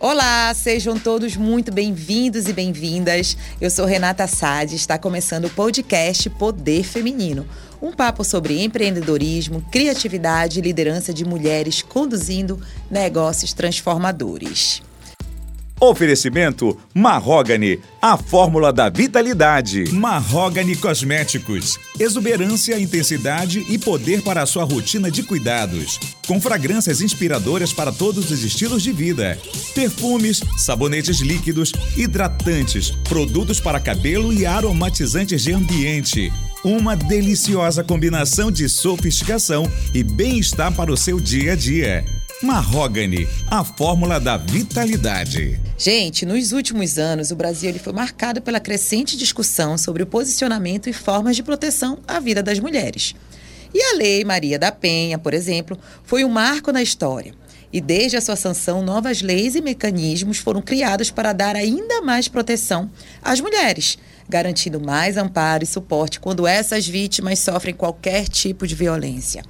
Olá, sejam todos muito bem-vindos e bem-vindas. Eu sou Renata Sade, está começando o podcast Poder Feminino. Um papo sobre empreendedorismo, criatividade e liderança de mulheres conduzindo negócios transformadores. Oferecimento Marrogane, a fórmula da vitalidade. Marrogane Cosméticos, exuberância, intensidade e poder para a sua rotina de cuidados. Com fragrâncias inspiradoras para todos os estilos de vida. Perfumes, sabonetes líquidos, hidratantes, produtos para cabelo e aromatizantes de ambiente. Uma deliciosa combinação de sofisticação e bem-estar para o seu dia a dia. Marrogane, a fórmula da vitalidade. Gente, nos últimos anos, o Brasil ele foi marcado pela crescente discussão sobre o posicionamento e formas de proteção à vida das mulheres. E a Lei Maria da Penha, por exemplo, foi um marco na história. E desde a sua sanção, novas leis e mecanismos foram criados para dar ainda mais proteção às mulheres, garantindo mais amparo e suporte quando essas vítimas sofrem qualquer tipo de violência.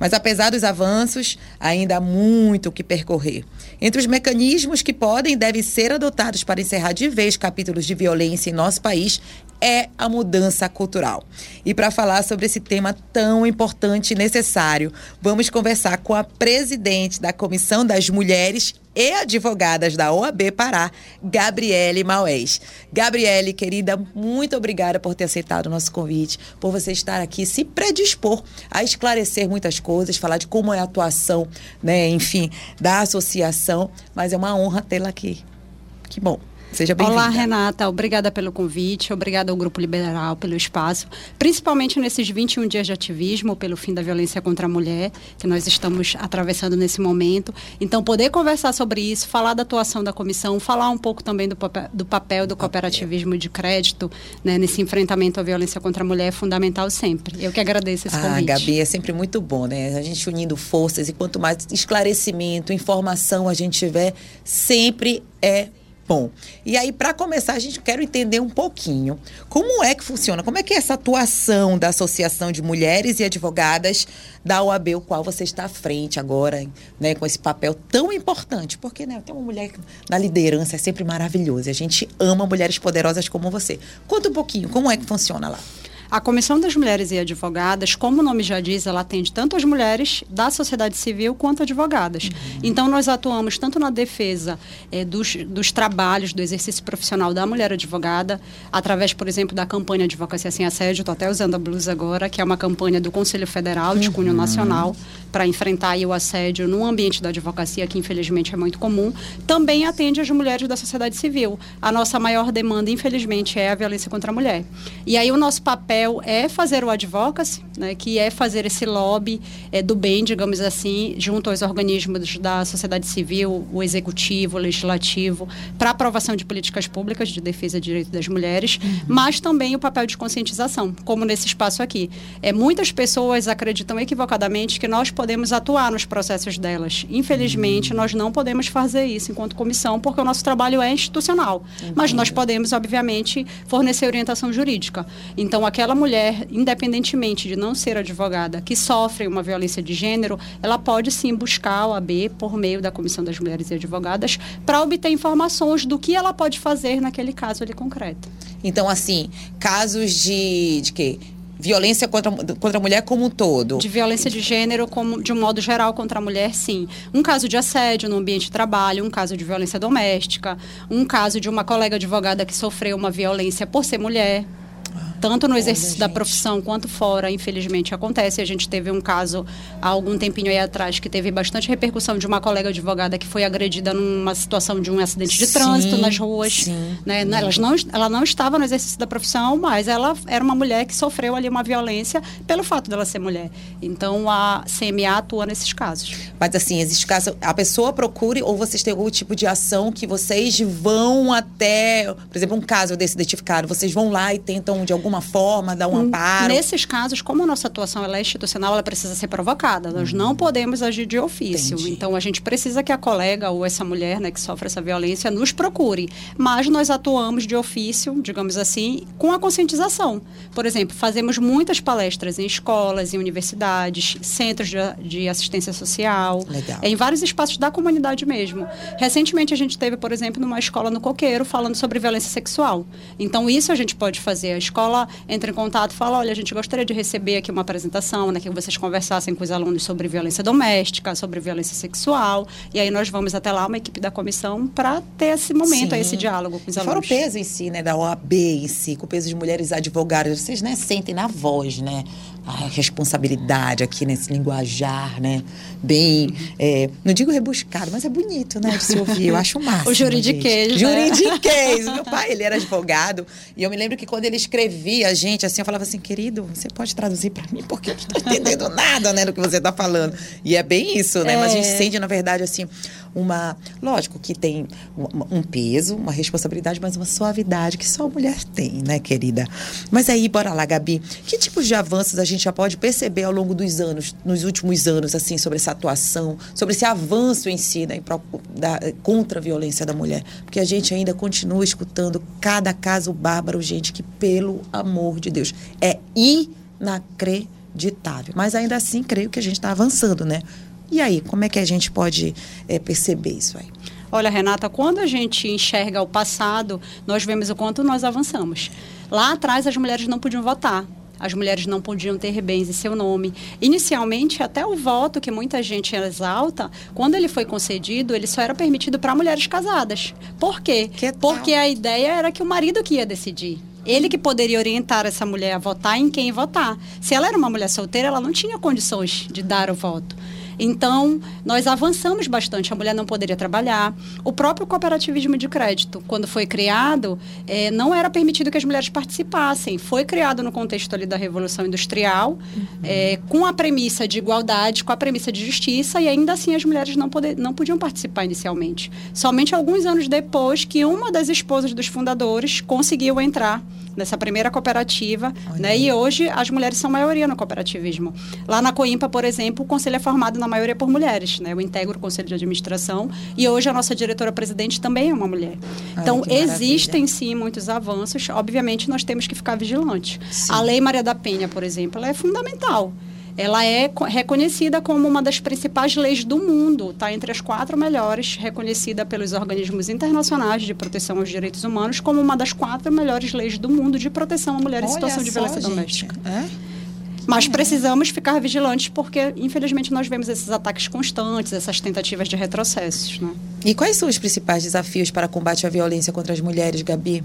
Mas apesar dos avanços, ainda há muito o que percorrer. Entre os mecanismos que podem e devem ser adotados para encerrar de vez capítulos de violência em nosso país é a mudança cultural. E para falar sobre esse tema tão importante e necessário, vamos conversar com a presidente da Comissão das Mulheres e advogadas da OAB Pará, Gabriele Maués. Gabriele, querida, muito obrigada por ter aceitado o nosso convite, por você estar aqui, se predispor a esclarecer muitas coisas, falar de como é a atuação, né, enfim, da associação, mas é uma honra tê-la aqui. Que bom. Seja bem-vinda. Olá, Renata. Obrigada pelo convite, obrigada ao Grupo Liberal pelo espaço, principalmente nesses 21 dias de ativismo pelo fim da violência contra a mulher, que nós estamos atravessando nesse momento. Então, poder conversar sobre isso, falar da atuação da comissão, falar um pouco também do papel do, papel do cooperativismo de crédito né, nesse enfrentamento à violência contra a mulher é fundamental sempre. Eu que agradeço esse ah, convite. Gabi, é sempre muito bom, né? A gente unindo forças e quanto mais esclarecimento, informação a gente tiver, sempre é E aí para começar a gente quer entender um pouquinho como é que funciona, como é que é essa atuação da Associação de Mulheres e Advogadas da OAB, o qual você está à frente agora, né, com esse papel tão importante, porque né, ter uma mulher na liderança é sempre maravilhoso, a gente ama mulheres poderosas como você. Conta um pouquinho, como é que funciona lá? A Comissão das Mulheres e Advogadas, como o nome já diz, ela atende tanto as mulheres da sociedade civil quanto advogadas. Uhum. Então, nós atuamos tanto na defesa eh, dos, dos trabalhos, do exercício profissional da mulher advogada, através, por exemplo, da campanha Advocacia Sem Assédio, estou até usando a blusa agora, que é uma campanha do Conselho Federal de cunho uhum. nacional para enfrentar o assédio no ambiente da advocacia, que infelizmente é muito comum. Também atende as mulheres da sociedade civil. A nossa maior demanda, infelizmente, é a violência contra a mulher. E aí o nosso papel papel é fazer o advocacy, né, que é fazer esse lobby é, do bem, digamos assim, junto aos organismos da sociedade civil, o executivo, o legislativo, para aprovação de políticas públicas de defesa de direitos das mulheres, uhum. mas também o papel de conscientização, como nesse espaço aqui. É, muitas pessoas acreditam equivocadamente que nós podemos atuar nos processos delas. Infelizmente, uhum. nós não podemos fazer isso enquanto comissão, porque o nosso trabalho é institucional. Uhum. Mas nós podemos, obviamente, fornecer orientação jurídica. Então, aquela aquela mulher, independentemente de não ser advogada, que sofre uma violência de gênero, ela pode sim buscar o AB por meio da Comissão das Mulheres e Advogadas para obter informações do que ela pode fazer naquele caso ali concreto. Então, assim, casos de, de quê? violência contra, contra a mulher como um todo? De violência de gênero, como, de um modo geral, contra a mulher, sim. Um caso de assédio no ambiente de trabalho, um caso de violência doméstica, um caso de uma colega advogada que sofreu uma violência por ser mulher, tanto no exercício Olha, da profissão quanto fora, infelizmente acontece. A gente teve um caso há algum tempinho aí atrás que teve bastante repercussão de uma colega advogada que foi agredida numa situação de um acidente de sim, trânsito nas ruas. Sim. Né? Ela, não, ela não estava no exercício da profissão, mas ela era uma mulher que sofreu ali uma violência pelo fato dela ser mulher. Então a CMA atua nesses casos. Mas assim, existe caso, a pessoa procure ou vocês têm algum tipo de ação que vocês vão até, por exemplo, um caso desse identificado, vocês vão lá e tentam de alguma forma, dar um amparo? Nesses casos, como a nossa atuação é institucional, ela precisa ser provocada. Nós não podemos agir de ofício. Entendi. Então, a gente precisa que a colega ou essa mulher né, que sofre essa violência nos procure. Mas nós atuamos de ofício, digamos assim, com a conscientização. Por exemplo, fazemos muitas palestras em escolas, em universidades, centros de, de assistência social, Legal. em vários espaços da comunidade mesmo. Recentemente, a gente teve, por exemplo, numa escola no Coqueiro, falando sobre violência sexual. Então, isso a gente pode fazer. Escola entra em contato e fala: olha, a gente gostaria de receber aqui uma apresentação, né, que vocês conversassem com os alunos sobre violência doméstica, sobre violência sexual. E aí nós vamos até lá, uma equipe da comissão, para ter esse momento, Sim. esse diálogo com os Fora o alunos. peso em si, né, da OAB em si, com o peso de mulheres advogadas, vocês, né, sentem na voz, né, a responsabilidade aqui nesse linguajar, né, bem, é, não digo rebuscado, mas é bonito, né, de se ouvir, eu acho o máximo. O juridiquês, gente. né? Juridiquês, meu pai, ele era advogado, e eu me lembro que quando ele escrevia a gente, assim, eu falava assim, querido, você pode traduzir para mim, porque eu não estou entendendo nada, né, do que você está falando. E é bem isso, né, mas a gente É. sente, na verdade, assim, uma, lógico que tem um, peso, uma responsabilidade, mas uma suavidade que só a mulher tem, né, querida? Mas aí, bora lá, Gabi. Que tipos de avanços a gente já pode perceber ao longo dos anos, nos últimos anos, assim, sobre essa atuação, sobre esse avanço em si, né, da, contra a violência da mulher? Porque a gente ainda continua escutando cada caso bárbaro, gente, que, pelo amor de Deus, é inacreditável. Mas ainda assim, creio que a gente está avançando, né? E aí, como é que a gente pode eh, perceber isso aí? Olha, Renata, quando a gente enxerga o passado, nós vemos o quanto nós avançamos. Lá atrás, as mulheres não podiam votar. As mulheres não podiam ter bens em seu nome. Inicialmente, até o voto que muita gente exalta, quando ele foi concedido, ele só era permitido para mulheres casadas. Por quê? Porque a ideia era que o marido que ia decidir. Ele que poderia orientar essa mulher a votar em quem votar. Se ela era uma mulher solteira, ela não tinha condições de dar o voto. Então, nós avançamos bastante. A mulher não poderia trabalhar. O próprio cooperativismo de crédito, quando foi criado, eh, não era permitido que as mulheres participassem. Foi criado no contexto ali da Revolução Industrial, eh, com a premissa de igualdade, com a premissa de justiça, e ainda assim as mulheres não, poder, não podiam participar inicialmente. Somente alguns anos depois que uma das esposas dos fundadores conseguiu entrar nessa primeira cooperativa, Olha né? E hoje as mulheres são maioria no cooperativismo. Lá na Coimpa, por exemplo, o conselho é formado na maioria por mulheres, né? Eu integro o conselho de administração e hoje a nossa diretora-presidente também é uma mulher. Ai, então, existem sim muitos avanços. Obviamente, nós temos que ficar vigilantes. Sim. A Lei Maria da Penha, por exemplo, é fundamental. Ela é co- reconhecida como uma das principais leis do mundo, está entre as quatro melhores, reconhecida pelos organismos internacionais de proteção aos direitos humanos como uma das quatro melhores leis do mundo de proteção à mulher em situação de violência doméstica. É? Mas precisamos ficar vigilantes porque, infelizmente, nós vemos esses ataques constantes, essas tentativas de retrocessos. Né? E quais são os principais desafios para combate à violência contra as mulheres, Gabi?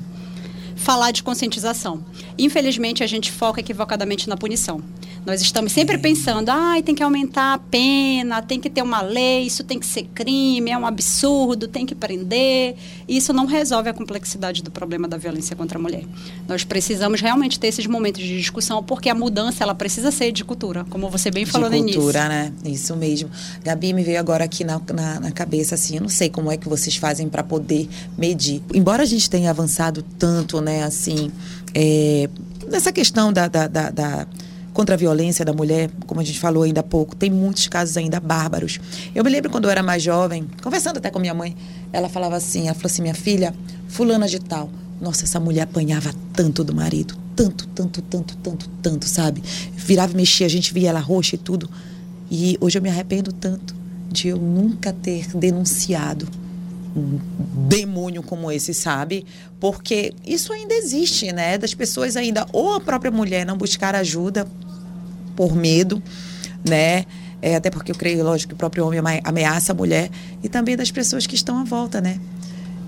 Falar de conscientização. Infelizmente, a gente foca equivocadamente na punição. Nós estamos sempre pensando, ai, tem que aumentar a pena, tem que ter uma lei, isso tem que ser crime, é um absurdo, tem que prender. Isso não resolve a complexidade do problema da violência contra a mulher. Nós precisamos realmente ter esses momentos de discussão, porque a mudança ela precisa ser de cultura, como você bem falou de no início. cultura, né? Isso mesmo. Gabi, me veio agora aqui na, na, na cabeça, assim, eu não sei como é que vocês fazem para poder medir. Embora a gente tenha avançado tanto, né, assim, é, nessa questão da, da, da, da- contra a violência da mulher, como a gente falou ainda há pouco, tem muitos casos ainda bárbaros. Eu me lembro quando eu era mais jovem, conversando até com minha mãe, ela falava assim, ela falou assim, minha filha, fulana de tal, nossa, essa mulher apanhava tanto do marido, tanto, tanto, tanto, tanto, tanto, sabe? Virava e mexia, a gente via ela roxa e tudo. E hoje eu me arrependo tanto de eu nunca ter denunciado um demônio como esse, sabe? Porque isso ainda existe, né? Das pessoas ainda, ou a própria mulher não buscar ajuda por medo, né? É, até porque eu creio, lógico, que o próprio homem ameaça a mulher. E também das pessoas que estão à volta, né?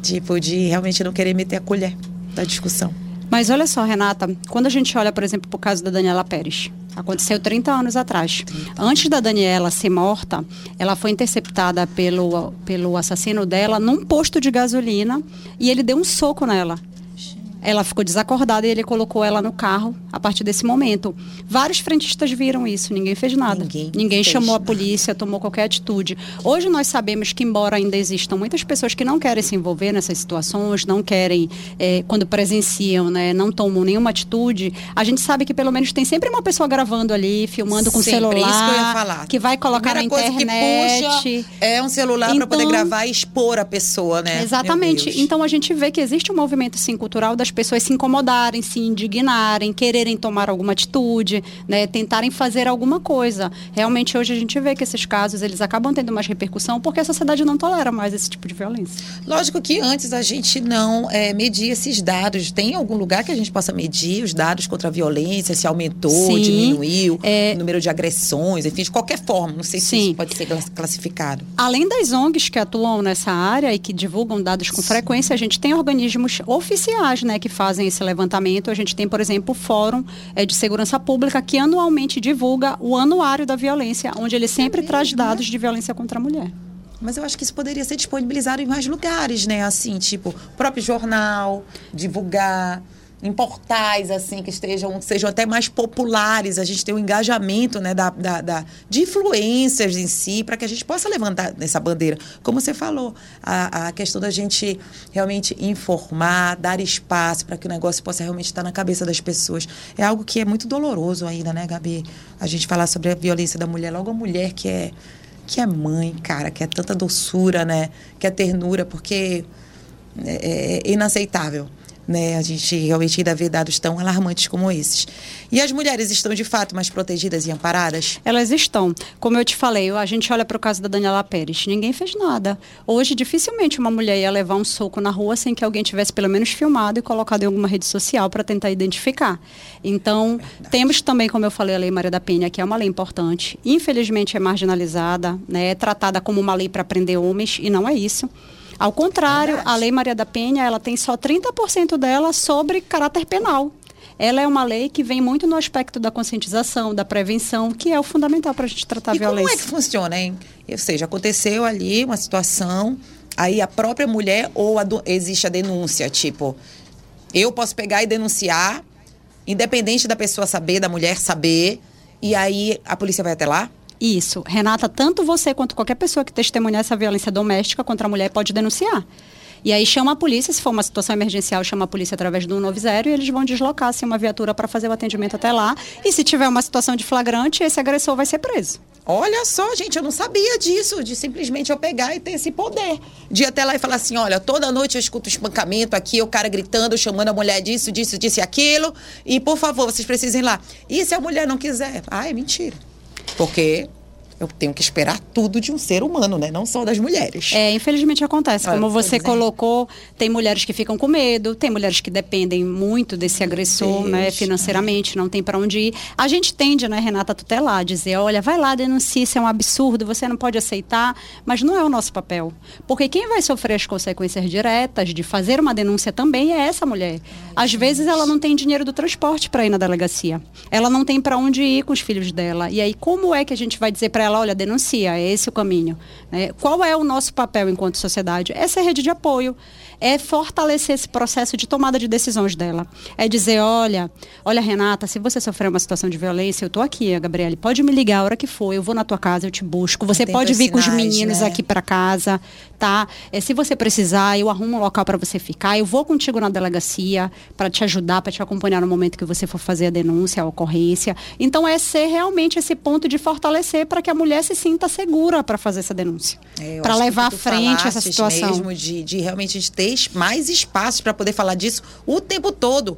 Tipo, de realmente não querer meter a colher da discussão. Mas olha só, Renata, quando a gente olha, por exemplo, para o caso da Daniela Pérez, aconteceu 30 anos atrás. Antes da Daniela ser morta, ela foi interceptada pelo, pelo assassino dela num posto de gasolina e ele deu um soco nela. Ela ficou desacordada e ele colocou ela no carro a partir desse momento. Vários frentistas viram isso, ninguém fez nada. Ninguém Ninguém fez chamou a nada. polícia, tomou qualquer atitude. Hoje nós sabemos que, embora ainda existam muitas pessoas que não querem se envolver nessas situações, não querem, eh, quando presenciam, né, não tomam nenhuma atitude, a gente sabe que pelo menos tem sempre uma pessoa gravando ali, filmando com Sempre, celular, isso que eu ia falar. que vai colocar na internet. é um celular para poder Então- gravar e expor a pessoa, né? Exatamente. Então a gente vê que existe um movimento sim cultural das pessoas se incomodarem, se indignarem, quererem tomar alguma atitude, né, tentarem fazer alguma coisa. Realmente hoje a gente vê que esses casos eles acabam tendo mais repercussão porque a sociedade não tolera mais esse tipo de violência. Lógico que antes a gente não é, media esses dados. Tem algum lugar que a gente possa medir os dados contra a violência, se aumentou, Sim. diminuiu, É. o número de agressões, enfim, de qualquer forma. Não sei se Sim. isso pode ser class- classificado. Além das ONGs que atuam nessa área e que divulgam dados com frequência, a gente tem organismos oficiais né, que fazem esse levantamento. A gente tem, por exemplo, o Fórum eh, de Segurança Pública, que anualmente divulga o Anuário da Violência, onde ele sempre traz mesmo, né? dados de violência contra a mulher. Mas eu acho que isso poderia ser disponibilizado em mais lugares, né? Assim, tipo, próprio jornal, divulgar em portais, assim, que estejam, sejam até mais populares. A gente tem um engajamento, né, da, da, da- de influências em si, para que a gente possa levantar essa bandeira. Como você falou, a, a questão da gente realmente informar, dar espaço para que o negócio possa realmente estar na cabeça das pessoas. É algo que é muito doloroso ainda, né, Gabi? A gente falar sobre a violência da mulher. Logo a mulher que é que é mãe, cara, que é tanta doçura, né? Que é ternura, porque é, é inaceitável. Né? A gente realmente ainda vê dados tão alarmantes como esses. E as mulheres estão de fato mais protegidas e amparadas? Elas estão. Como eu te falei, a gente olha para o caso da Daniela Pérez. Ninguém fez nada. Hoje, dificilmente uma mulher ia levar um soco na rua sem que alguém tivesse pelo menos filmado e colocado em alguma rede social para tentar identificar. Então, temos também, como eu falei, a Lei Maria da Penha, que é uma lei importante. Infelizmente, é marginalizada, né? é tratada como uma lei para prender homens, e não é isso. Ao contrário, Verdade. a Lei Maria da Penha, ela tem só 30% dela sobre caráter penal. Ela é uma lei que vem muito no aspecto da conscientização, da prevenção, que é o fundamental para a gente tratar a e como violência. é que funciona, hein? Ou seja, aconteceu ali uma situação, aí a própria mulher ou a do- existe a denúncia, tipo, eu posso pegar e denunciar, independente da pessoa saber, da mulher saber, e aí a polícia vai até lá? Isso. Renata, tanto você quanto qualquer pessoa que testemunhar essa violência doméstica contra a mulher pode denunciar. E aí chama a polícia, se for uma situação emergencial, chama a polícia através do 190 e eles vão deslocar assim, uma viatura para fazer o atendimento até lá. E se tiver uma situação de flagrante, esse agressor vai ser preso. Olha só, gente, eu não sabia disso, de simplesmente eu pegar e ter esse poder. De ir até lá e falar assim: olha, toda noite eu escuto espancamento aqui, o cara gritando, chamando a mulher disso, disso, disso e aquilo. E por favor, vocês precisem ir lá. E se a mulher não quiser? Ah, é mentira. Porque eu tenho que esperar tudo de um ser humano, né? Não só das mulheres. É, infelizmente acontece. Olha, Como você colocou, tem mulheres que ficam com medo, tem mulheres que dependem muito desse agressor, né, financeiramente, não tem para onde ir. A gente tende, né, Renata, a tutelar, dizer, olha, vai lá, denuncie, isso é um absurdo, você não pode aceitar, mas não é o nosso papel. Porque quem vai sofrer as consequências diretas de fazer uma denúncia também é essa mulher. Às vezes ela não tem dinheiro do transporte para ir na delegacia. Ela não tem para onde ir com os filhos dela. E aí como é que a gente vai dizer para ela, olha, denuncia, é esse o caminho. né? Qual é o nosso papel enquanto sociedade? É ser rede de apoio, é fortalecer esse processo de tomada de decisões dela. É dizer, olha, olha Renata, se você sofrer uma situação de violência, eu tô aqui, Gabriele, pode me ligar a hora que for, eu vou na tua casa, eu te busco. Você Atento pode vir com os sinais, meninos né? aqui para casa, tá? É, se você precisar, eu arrumo um local para você ficar. Eu vou contigo na delegacia para te ajudar, para te acompanhar no momento que você for fazer a denúncia, a ocorrência. Então é ser realmente esse ponto de fortalecer para que a mulher se sinta segura para fazer essa denúncia, É, para levar à frente essa situação. mesmo de, de realmente a gente ter es- mais espaços para poder falar disso o tempo todo.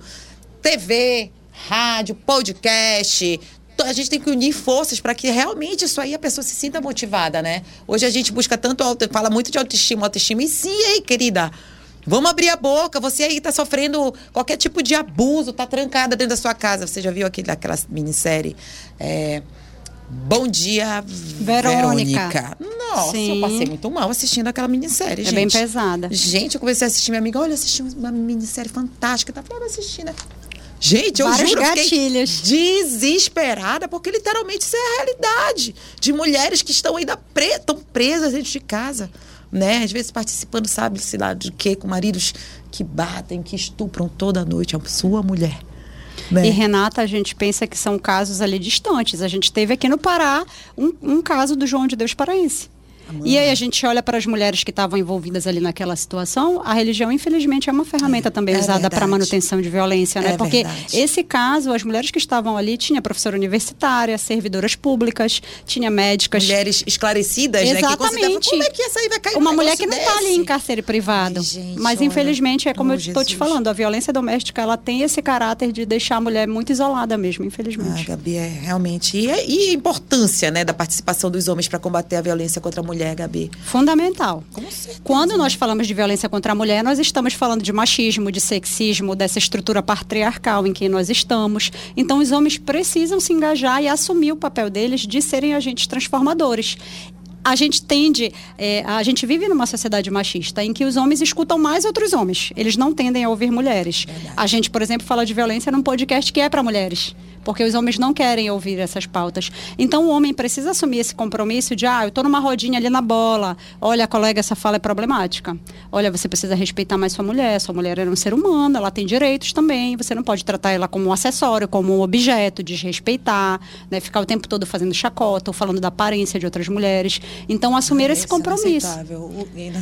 TV, rádio, podcast. A gente tem que unir forças para que realmente isso aí a pessoa se sinta motivada, né? Hoje a gente busca tanto, auto, fala muito de autoestima, autoestima. E sim, ei, querida. Vamos abrir a boca. Você aí tá sofrendo qualquer tipo de abuso, tá trancada dentro da sua casa. Você já viu aquele, aquela minissérie? É, Bom dia, Verônica. Verônica. Nossa, Sim. eu passei muito mal assistindo aquela minissérie, É gente. bem pesada. Gente, eu comecei a assistir, minha amiga, olha, assisti uma minissérie fantástica. Tá falando assistindo. Gente, eu Vários juro, eu fiquei gatilhos. desesperada, porque literalmente isso é a realidade de mulheres que estão ainda pre tão presas dentro de casa. né? Às vezes participando, sabe-se lá de quê, com maridos que batem, que estupram toda noite a sua mulher. Né? E Renata, a gente pensa que são casos ali distantes. A gente teve aqui no Pará um, um caso do João de Deus Paraense. E aí a gente olha para as mulheres que estavam envolvidas ali naquela situação, a religião, infelizmente, é uma ferramenta é, também é usada para manutenção de violência, né? É Porque verdade. esse caso, as mulheres que estavam ali, tinha professora universitária, servidoras públicas, tinha médicas. Mulheres esclarecidas, Exatamente. né? Que como é que vai cair Uma mulher que não está ali em cárcere privado. Ai, gente, Mas, olha, infelizmente, é como eu estou te falando, a violência doméstica, ela tem esse caráter de deixar a mulher muito isolada mesmo, infelizmente. Ah, Gabi, é realmente. E, e a importância, né, da participação dos homens para combater a violência contra a mulher mulher, Gabi? Fundamental. Quando nós falamos de violência contra a mulher, nós estamos falando de machismo, de sexismo, dessa estrutura patriarcal em que nós estamos. Então, os homens precisam se engajar e assumir o papel deles de serem agentes transformadores a gente tende, é, a gente vive numa sociedade machista em que os homens escutam mais outros homens. Eles não tendem a ouvir mulheres. Verdade. A gente, por exemplo, fala de violência num podcast que é para mulheres porque os homens não querem ouvir essas pautas. Então o homem precisa assumir esse compromisso de, ah, eu estou numa rodinha ali na bola, olha, colega, essa fala é problemática. Olha, você precisa respeitar mais sua mulher, sua mulher é um ser humano, ela tem direitos também, você não pode tratar ela como um acessório, como um objeto, desrespeitar, né, ficar o tempo todo fazendo chacota ou falando da aparência de outras mulheres. Então assumir esse compromisso.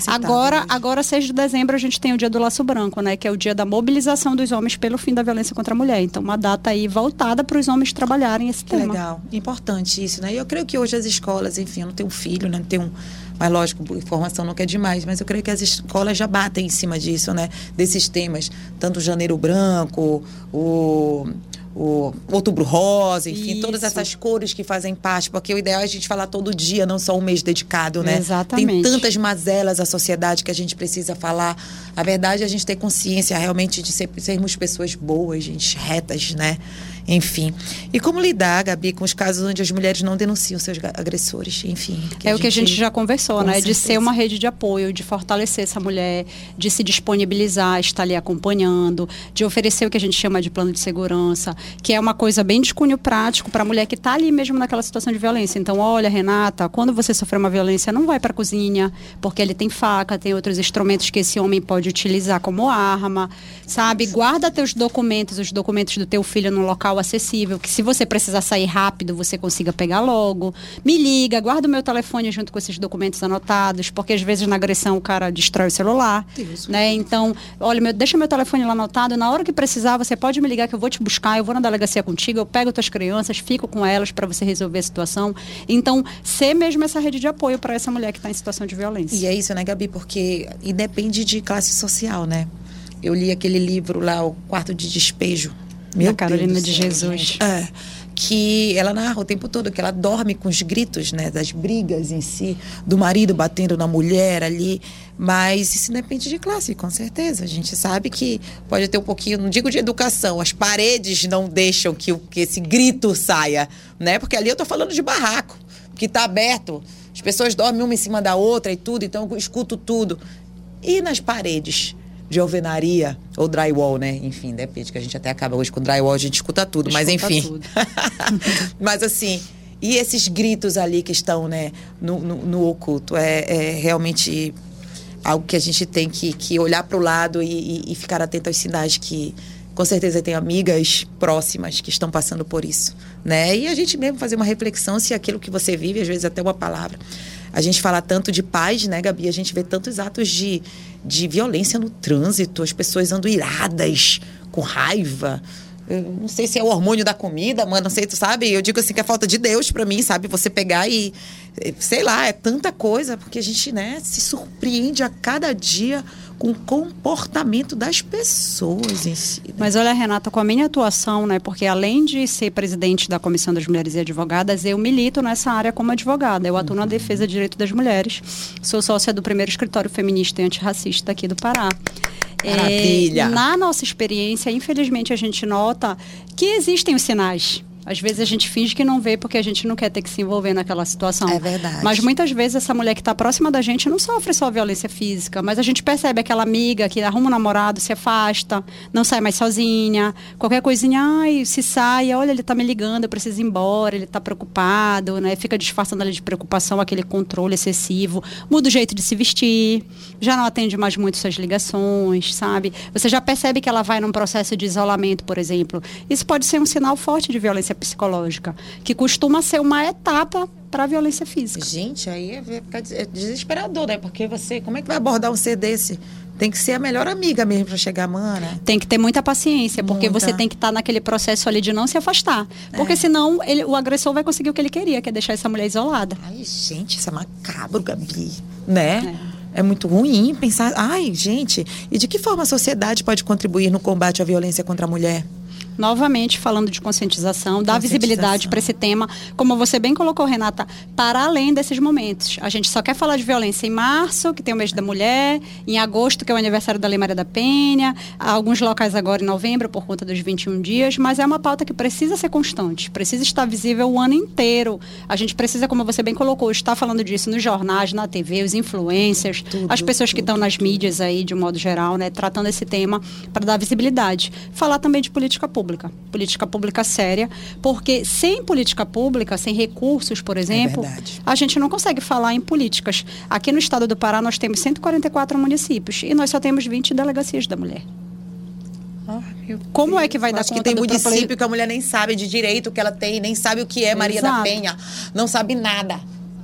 Agora, agora 6 de dezembro a gente tem o dia do laço branco, né, que é o dia da mobilização dos homens pelo fim da violência contra a mulher. Então uma data aí voltada para os homens trabalharem esse tema. Legal, importante isso, né? E eu creio que hoje as escolas, enfim, eu não tenho um filho, né? Não tenho um, mas lógico, informação não quer demais, mas eu creio que as escolas já batem em cima disso, né? Desses temas, tanto o Janeiro Branco, o o Outubro Rosa, enfim, Isso. todas essas cores que fazem parte, porque o ideal é a gente falar todo dia, não só um mês dedicado, né? Exatamente. Tem tantas mazelas à sociedade que a gente precisa falar. A verdade é a gente ter consciência realmente de ser, sermos pessoas boas, gente, retas, né? Enfim. E como lidar, Gabi, com os casos onde as mulheres não denunciam seus agressores? Enfim. é o que a gente já conversou, né? Certeza. De ser uma rede de apoio, de fortalecer essa mulher, de se disponibilizar, estar ali acompanhando, de oferecer o que a gente chama de plano de segurança, que é uma coisa bem de cunho prático para a mulher que está ali mesmo naquela situação de violência. Então, olha, Renata, quando você sofrer uma violência, não vai para a cozinha, porque ele tem faca, tem outros instrumentos que esse homem pode utilizar como arma, sabe? Guarda teus documentos, os documentos do teu filho no local acessível, que se você precisar sair rápido, você consiga pegar logo. Me liga, guarda o meu telefone junto com esses documentos anotados, porque às vezes na agressão o cara destrói o celular, Deus né? Então, olha, meu, deixa meu telefone lá anotado, na hora que precisar, você pode me ligar que eu vou te buscar, eu vou na delegacia contigo, eu pego tuas crianças, fico com elas para você resolver a situação. Então, ser mesmo essa rede de apoio para essa mulher que está em situação de violência. E é isso, né, Gabi? Porque e depende de classe social, né? Eu li aquele livro lá, O Quarto de Despejo, meu da Carolina Deus de Jesus. É, que ela narra o tempo todo que ela dorme com os gritos, né, das brigas em si, do marido batendo na mulher ali, mas isso depende de classe, com certeza. A gente sabe que pode ter um pouquinho, não digo de educação, as paredes não deixam que, que esse grito saia, né? Porque ali eu tô falando de barraco, que tá aberto, as pessoas dormem uma em cima da outra e tudo, então eu escuto tudo. E nas paredes? De alvenaria ou drywall, né? Enfim, depende, que a gente até acaba hoje com drywall, a gente escuta tudo, escuta mas enfim. mas assim, e esses gritos ali que estão, né, no, no, no oculto, é, é, realmente algo que a gente tem que, que olhar para o lado e, e, e, ficar atento aos sinais que, com certeza, tem amigas próximas que estão passando por isso, né? E a gente mesmo fazer uma reflexão se aquilo que você vive, às vezes até uma palavra, a gente fala tanto de paz, né, Gabi? A gente vê tantos atos de, de violência no trânsito, as pessoas andam iradas, com raiva. Eu não sei se é o hormônio da comida, mano, não sei, tu sabe? Eu digo assim que é falta de Deus para mim, sabe? Você pegar e sei lá, é tanta coisa, porque a gente, né, se surpreende a cada dia com o comportamento das pessoas em si. Né? Mas olha, Renata, com a minha atuação, né, porque além de ser presidente da Comissão das Mulheres e Advogadas, eu milito nessa área como advogada. Eu atuo uhum. na defesa do direito das mulheres. Sou sócia do primeiro escritório feminista e antirracista aqui do Pará. Maravilha. É, na nossa experiência, infelizmente, a gente nota que existem os sinais Às vezes a gente finge que não vê porque a gente não quer ter que se envolver naquela situação. É verdade. Mas muitas vezes essa mulher que está próxima da gente não sofre só violência física, mas a gente percebe aquela amiga que arruma um namorado, se afasta, não sai mais sozinha, qualquer coisinha, ai, se sai, olha, ele está me ligando, eu preciso ir embora, ele está preocupado, né? Fica disfarçando ali de preocupação, aquele controle excessivo, muda o jeito de se vestir, já não atende mais muito suas ligações, sabe? Você já percebe que ela vai num processo de isolamento, por exemplo. Isso pode ser um sinal forte de violência psicológica, que costuma ser uma etapa para a violência física. Gente, aí é, é desesperador, né? Porque você, como é que vai abordar um ser desse? Tem que ser a melhor amiga mesmo para chegar, mana. Tem que ter muita paciência, porque muita. você tem que estar tá naquele processo ali de não se afastar. Porque é. senão ele, o agressor vai conseguir o que ele queria, que é deixar essa mulher isolada. Ai, gente, isso é macabro, Gabi. Né? É. é muito ruim pensar. Ai, gente, e de que forma a sociedade pode contribuir no combate à violência contra a mulher? Novamente falando de conscientização, dar visibilidade para esse tema, como você bem colocou, Renata, para além desses momentos. A gente só quer falar de violência em março, que tem o mês da mulher, em agosto, que é o aniversário da Lei Maria da Penha, alguns locais agora em novembro, por conta dos 21 dias, mas é uma pauta que precisa ser constante, precisa estar visível o ano inteiro. A gente precisa, como você bem colocou, estar falando disso nos jornais, na TV, os influencers, tudo, as pessoas tudo, que estão nas mídias aí, de um modo geral, né, tratando esse tema para dar visibilidade. Falar também de política pública pública, política pública séria, porque sem política pública, sem recursos, por exemplo, é a gente não consegue falar em políticas. Aqui no estado do Pará nós temos 144 municípios e nós só temos 20 delegacias da mulher. Oh, Como Deus. é que vai dar Acho conta que tem município que a mulher nem sabe de direito que ela tem, nem sabe o que é Maria Exato. da Penha, não sabe nada.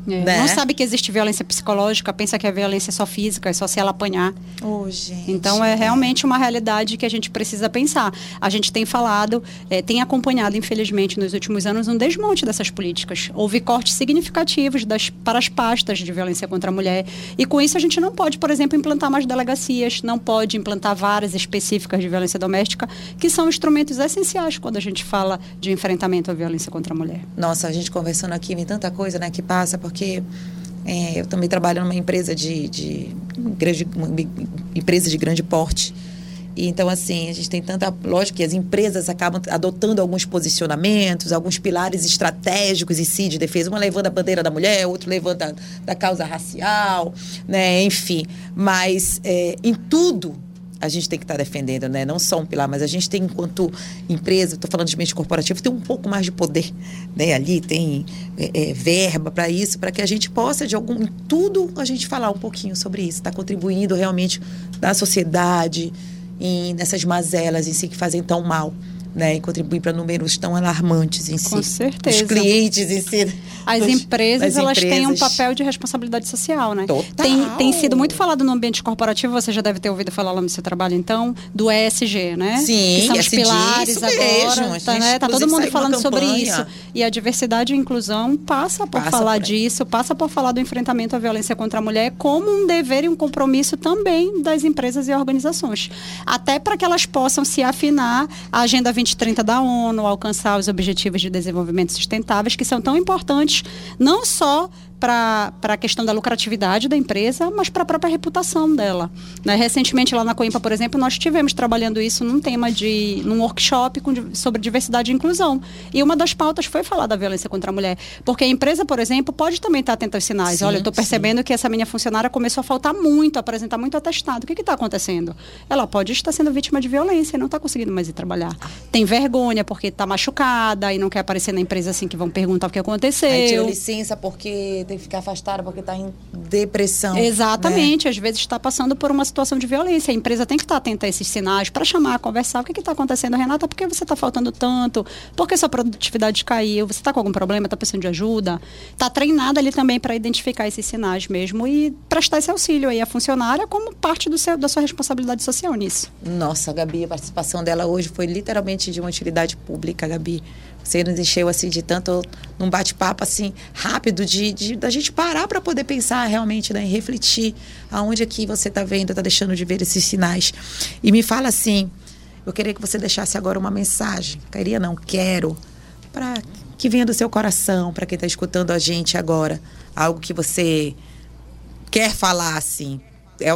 É. Né? Não sabe que existe violência psicológica, pensa que a violência é só física, é só se ela apanhar. Oh, gente, então é, é realmente uma realidade que a gente precisa pensar. A gente tem falado, é, tem acompanhado, infelizmente, nos últimos anos, um desmonte dessas políticas. Houve cortes significativos das, para as pastas de violência contra a mulher. E com isso a gente não pode, por exemplo, implantar mais delegacias, não pode implantar varas específicas de violência doméstica, que são instrumentos essenciais quando a gente fala de enfrentamento à violência contra a mulher. Nossa, a gente conversando aqui, vem tanta coisa né, que passa, porque porque é, eu também trabalho numa empresa de, de grande, empresa de grande porte. E, então, assim, a gente tem tanta. Lógico que as empresas acabam adotando alguns posicionamentos, alguns pilares estratégicos em si de defesa. Uma levando a bandeira da mulher, outro levanta da causa racial, né? Enfim. Mas é, em tudo a gente tem que estar tá defendendo, né? Não só um pilar, mas a gente tem, enquanto empresa, estou falando de mente corporativa, tem um pouco mais de poder, né? Ali tem é, é, verba para isso, para que a gente possa, de algum, tudo, a gente falar um pouquinho sobre isso, está contribuindo realmente na sociedade, em, nessas mazelas em si que fazem tão mal né, e contribuir para números tão alarmantes em si. Com certeza. Os clientes em si. As dos, empresas, elas empresas. têm um papel de responsabilidade social, né? Total. Tem, tem sido muito falado no ambiente corporativo, você já deve ter ouvido falar lá no seu trabalho, então, do ESG, né? Sim, que são os pilares agora. Mesmo. Tá, né? tá todo mundo falando sobre isso. E a diversidade e a inclusão passa por passa falar por disso, passa por falar do enfrentamento à violência contra a mulher como um dever e um compromisso também das empresas e organizações. Até para que elas possam se afinar à Agenda 20 2030 da ONU, alcançar os objetivos de desenvolvimento sustentáveis, que são tão importantes não só para a questão da lucratividade da empresa, mas para a própria reputação dela. Né? Recentemente, lá na Coimpa, por exemplo, nós estivemos trabalhando isso num tema de. num workshop com, sobre diversidade e inclusão. E uma das pautas foi falar da violência contra a mulher. Porque a empresa, por exemplo, pode também estar atenta aos sinais. Sim, Olha, eu estou percebendo sim. que essa minha funcionária começou a faltar muito, a apresentar muito atestado. O que está acontecendo? Ela pode estar sendo vítima de violência e não está conseguindo mais ir trabalhar. Tem vergonha porque está machucada e não quer aparecer na empresa assim que vão perguntar o que aconteceu. Aí tirou licença porque tem que ficar afastada porque está em depressão. Exatamente, né? às vezes está passando por uma situação de violência. A empresa tem que estar atenta a esses sinais para chamar, conversar. O que está acontecendo, Renata? Por que você está faltando tanto? Por que sua produtividade caiu? Você está com algum problema? Está precisando de ajuda? Está treinada ali também para identificar esses sinais mesmo e prestar esse auxílio aí à funcionária como parte do seu, da sua responsabilidade social nisso. Nossa, Gabi, a participação dela hoje foi literalmente de uma utilidade pública, Gabi. Você nos encheu assim de tanto num bate-papo assim rápido de, de da gente parar para poder pensar realmente, né, e refletir aonde aqui você está vendo, está deixando de ver esses sinais. E me fala assim, eu queria que você deixasse agora uma mensagem. Queria não, quero para que venha do seu coração, para quem está escutando a gente agora, algo que você quer falar assim. É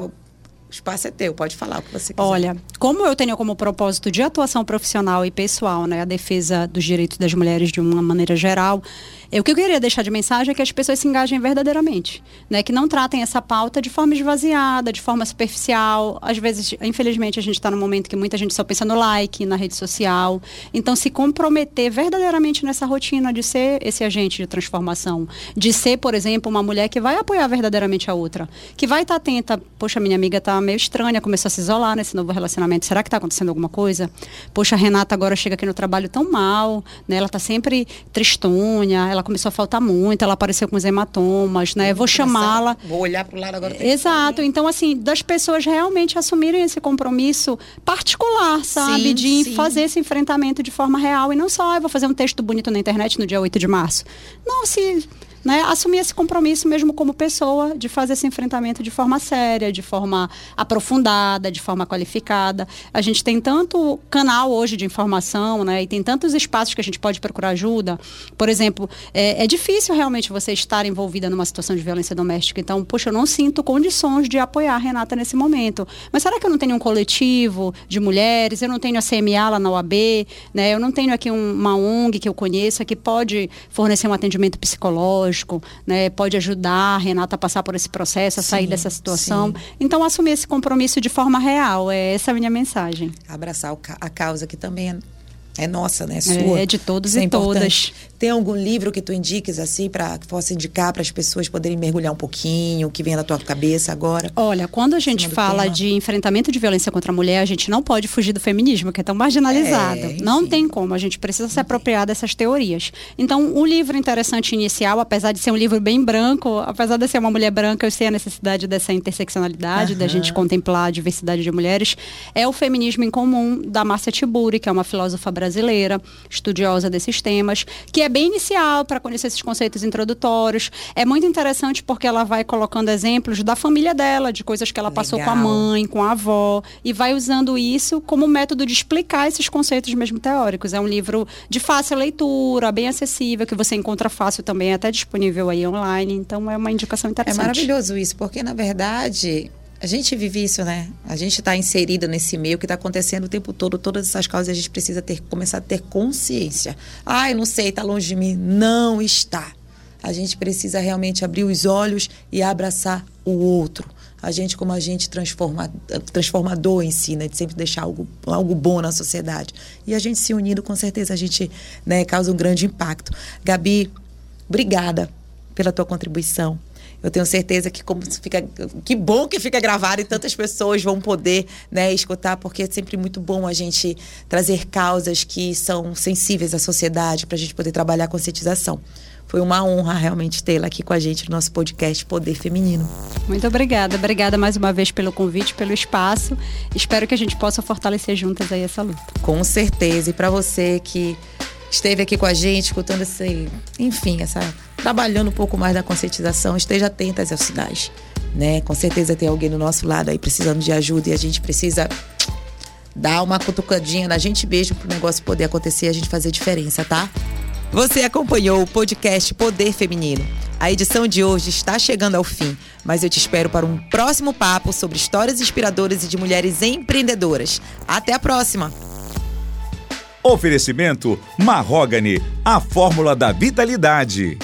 o espaço é teu, pode falar o que você quiser. Olha, como eu tenho como propósito de atuação profissional e pessoal, né, a defesa dos direitos das mulheres de uma maneira geral, o que eu queria deixar de mensagem é que as pessoas se engajem verdadeiramente, né? Que não tratem essa pauta de forma esvaziada, de forma superficial. Às vezes, infelizmente, a gente está num momento que muita gente só pensa no like, na rede social. Então, se comprometer verdadeiramente nessa rotina de ser esse agente de transformação, de ser, por exemplo, uma mulher que vai apoiar verdadeiramente a outra, que vai estar tá atenta. Poxa, minha amiga está meio estranha, começou a se isolar nesse novo relacionamento. Será que está acontecendo alguma coisa? Poxa, a Renata agora chega aqui no trabalho tão mal, né? Ela está sempre tristonha ela começou a faltar muito, ela apareceu com os hematomas, né? Vou chamá-la. Vou olhar para o lado agora. Exato. Então, assim, das pessoas realmente assumirem esse compromisso particular, sabe? Sim, de sim. fazer esse enfrentamento de forma real e não só, eu vou fazer um texto bonito na internet no dia 8 de março. Não, se né, assumir esse compromisso mesmo como pessoa de fazer esse enfrentamento de forma séria, de forma aprofundada, de forma qualificada. A gente tem tanto canal hoje de informação, né, e tem tantos espaços que a gente pode procurar ajuda. Por exemplo, é, é difícil realmente você estar envolvida numa situação de violência doméstica. Então, poxa, eu não sinto condições de apoiar a Renata nesse momento. Mas será que eu não tenho um coletivo de mulheres? Eu não tenho a CMA lá na OAB, né? Eu não tenho aqui um, uma ONG que eu conheço que pode fornecer um atendimento psicológico psicológico, né, pode ajudar a Renata a passar por esse processo, a sim, sair dessa situação. Sim. Então, assumir esse compromisso de forma real, é essa a minha mensagem. Abraçar a causa que também é é nossa, né? É sua. É de todos Isso e é todas. Tem algum livro que tu indiques assim para que possa indicar para as pessoas poderem mergulhar um pouquinho, o que vem na tua cabeça agora? Olha, quando a gente fala tema. de enfrentamento de violência contra a mulher, a gente não pode fugir do feminismo, que é tão marginalizado. É, não tem como, a gente precisa se apropriar dessas teorias. Então, um livro interessante inicial, apesar de ser um livro bem branco, apesar de ser uma mulher branca, eu sei a necessidade dessa interseccionalidade, uhum. da gente contemplar a diversidade de mulheres, é o Feminismo em Comum da Márcia Tiburi, que é uma filósofa brasileira brasileira, estudiosa desses temas, que é bem inicial para conhecer esses conceitos introdutórios. É muito interessante porque ela vai colocando exemplos da família dela, de coisas que ela Legal. passou com a mãe, com a avó, e vai usando isso como método de explicar esses conceitos mesmo teóricos. É um livro de fácil leitura, bem acessível, que você encontra fácil também, até disponível aí online. Então é uma indicação é interessante. É maravilhoso isso, porque na verdade a gente vive isso, né? A gente está inserida nesse meio que está acontecendo o tempo todo, todas essas causas, a gente precisa ter, começar a ter consciência. Ah, eu não sei, está longe de mim. Não está. A gente precisa realmente abrir os olhos e abraçar o outro. A gente, como agente transforma, transformador em si, né? De sempre deixar algo, algo bom na sociedade. E a gente se unindo, com certeza, a gente né, causa um grande impacto. Gabi, obrigada pela tua contribuição eu tenho certeza que como fica que bom que fica gravado e tantas pessoas vão poder né, escutar porque é sempre muito bom a gente trazer causas que são sensíveis à sociedade para a gente poder trabalhar a conscientização foi uma honra realmente tê-la aqui com a gente no nosso podcast Poder Feminino. Muito obrigada. Obrigada mais uma vez pelo convite, pelo espaço. Espero que a gente possa fortalecer juntas aí essa luta. Com certeza. E para você que esteve aqui com a gente, escutando esse, enfim, essa trabalhando um pouco mais da conscientização, esteja atenta aos sinais, né? Com certeza tem alguém do nosso lado aí precisando de ajuda e a gente precisa dar uma cutucadinha na gente mesmo para o negócio poder acontecer e a gente fazer diferença, tá? Você acompanhou o podcast Poder Feminino. A edição de hoje está chegando ao fim, mas eu te espero para um próximo papo sobre histórias inspiradoras e de mulheres empreendedoras. Até a próxima! Oferecimento Marrogane, a fórmula da vitalidade.